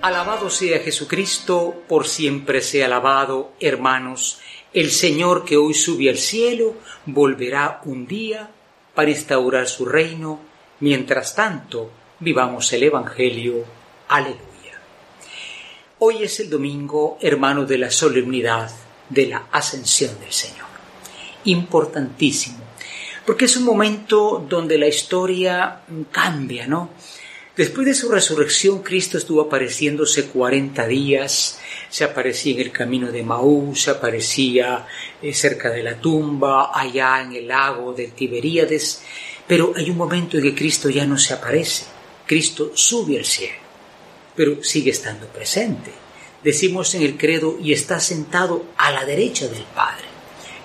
Alabado sea Jesucristo, por siempre sea alabado, hermanos. El Señor que hoy sube al cielo volverá un día para instaurar su reino. Mientras tanto, vivamos el Evangelio. Aleluya. Hoy es el domingo, hermano, de la solemnidad de la ascensión del Señor. Importantísimo, porque es un momento donde la historia cambia, ¿no? Después de su resurrección, Cristo estuvo apareciéndose 40 días, se aparecía en el camino de Maú, se aparecía eh, cerca de la tumba, allá en el lago del Tiberíades, pero hay un momento en que Cristo ya no se aparece, Cristo sube al cielo, pero sigue estando presente. Decimos en el credo, y está sentado a la derecha del Padre.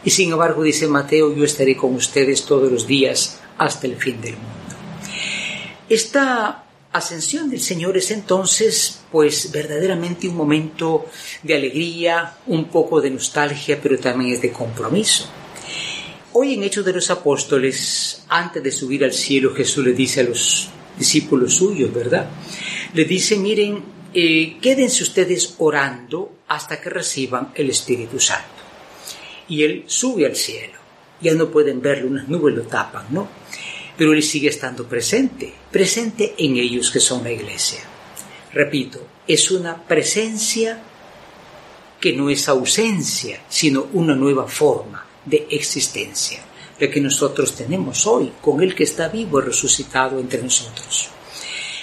Y sin embargo, dice Mateo, yo estaré con ustedes todos los días hasta el fin del mundo. Esta ascensión del Señor es entonces pues verdaderamente un momento de alegría, un poco de nostalgia, pero también es de compromiso. Hoy en Hechos de los Apóstoles, antes de subir al cielo, Jesús le dice a los discípulos suyos, ¿verdad? Le dice, miren, eh, quédense ustedes orando hasta que reciban el Espíritu Santo. Y él sube al cielo. Ya no pueden verlo, unas nubes lo tapan, ¿no? Pero Él sigue estando presente, presente en ellos que son la iglesia. Repito, es una presencia que no es ausencia, sino una nueva forma de existencia, la que nosotros tenemos hoy, con el que está vivo y resucitado entre nosotros.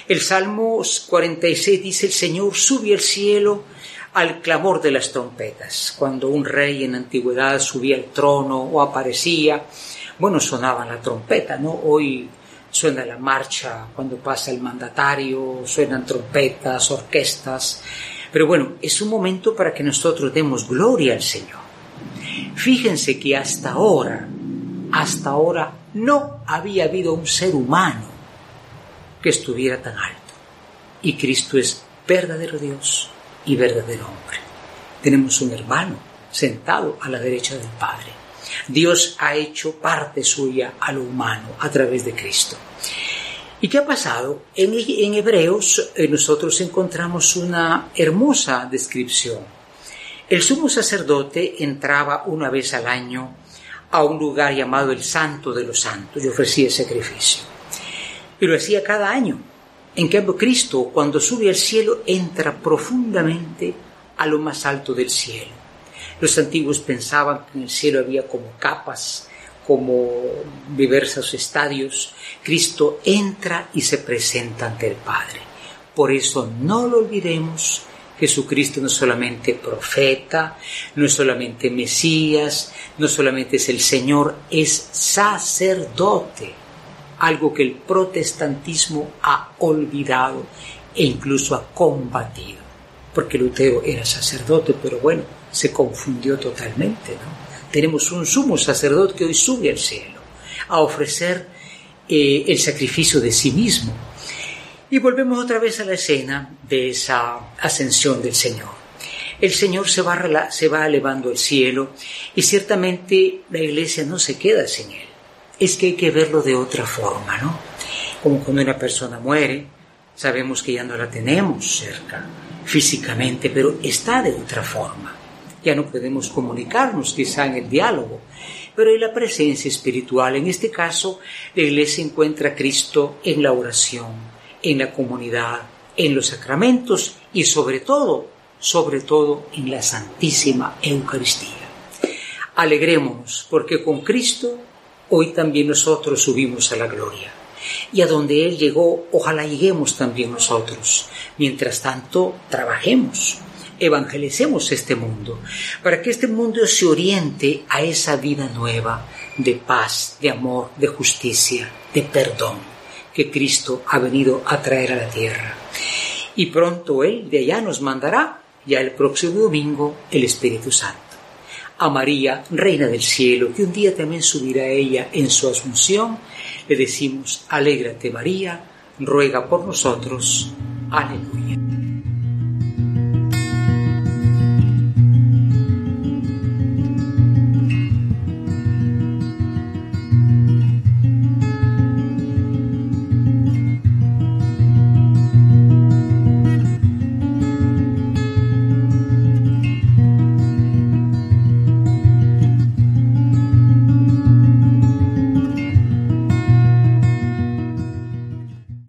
El Salmo 46 dice, el Señor sube al cielo al clamor de las trompetas. Cuando un rey en antigüedad subía al trono o aparecía, bueno, sonaba la trompeta, ¿no? Hoy suena la marcha cuando pasa el mandatario, suenan trompetas, orquestas, pero bueno, es un momento para que nosotros demos gloria al Señor. Fíjense que hasta ahora, hasta ahora no había habido un ser humano que estuviera tan alto. Y Cristo es verdadero Dios y verdadero hombre. Tenemos un hermano sentado a la derecha del Padre. Dios ha hecho parte suya a lo humano a través de Cristo. ¿Y qué ha pasado? En, Hebreos eh, nosotros encontramos una hermosa descripción. El sumo sacerdote entraba una vez al año a un lugar llamado el Santo de los Santos y ofrecía sacrificio. Y lo hacía cada año. En cambio, Cristo, cuando sube al cielo, entra profundamente a lo más alto del cielo los antiguos pensaban que en el cielo había como capas, como diversos estadios. Cristo entra y se presenta ante el Padre. Por eso no lo olvidemos. Jesucristo no es solamente profeta, no es solamente Mesías, no solamente es el Señor, es sacerdote, algo que el protestantismo ha olvidado e incluso ha combatido, porque Lutero era sacerdote, pero bueno, se confundió totalmente. Tenemos un sumo sacerdote que hoy sube al cielo a ofrecer eh, el sacrificio de sí mismo. Y volvemos otra vez a la escena de esa ascensión del Señor. El Señor se va, se va elevando al cielo y ciertamente la iglesia no se queda sin Él. Es que hay que verlo de otra forma, ¿no? Como cuando una persona muere, sabemos que ya no la tenemos cerca físicamente, pero está de otra forma ya no podemos comunicarnos quizá en el diálogo, pero en la presencia espiritual, en este caso, la iglesia encuentra a Cristo en la oración, en la comunidad, en los sacramentos y sobre todo, sobre todo en la Santísima Eucaristía. Alegrémonos porque con Cristo hoy también nosotros subimos a la gloria. Y a donde Él llegó, ojalá lleguemos también nosotros. Mientras tanto, trabajemos, evangelicemos este mundo, para que este mundo se oriente a esa vida nueva de paz, de amor, de justicia, de perdón que Cristo ha venido a traer a la tierra. Y pronto Él de allá nos mandará, ya el próximo domingo, el Espíritu Santo. A María, Reina del Cielo, que un día también subirá ella en su asunción, le decimos, alégrate María, ruega por nosotros. Aleluya.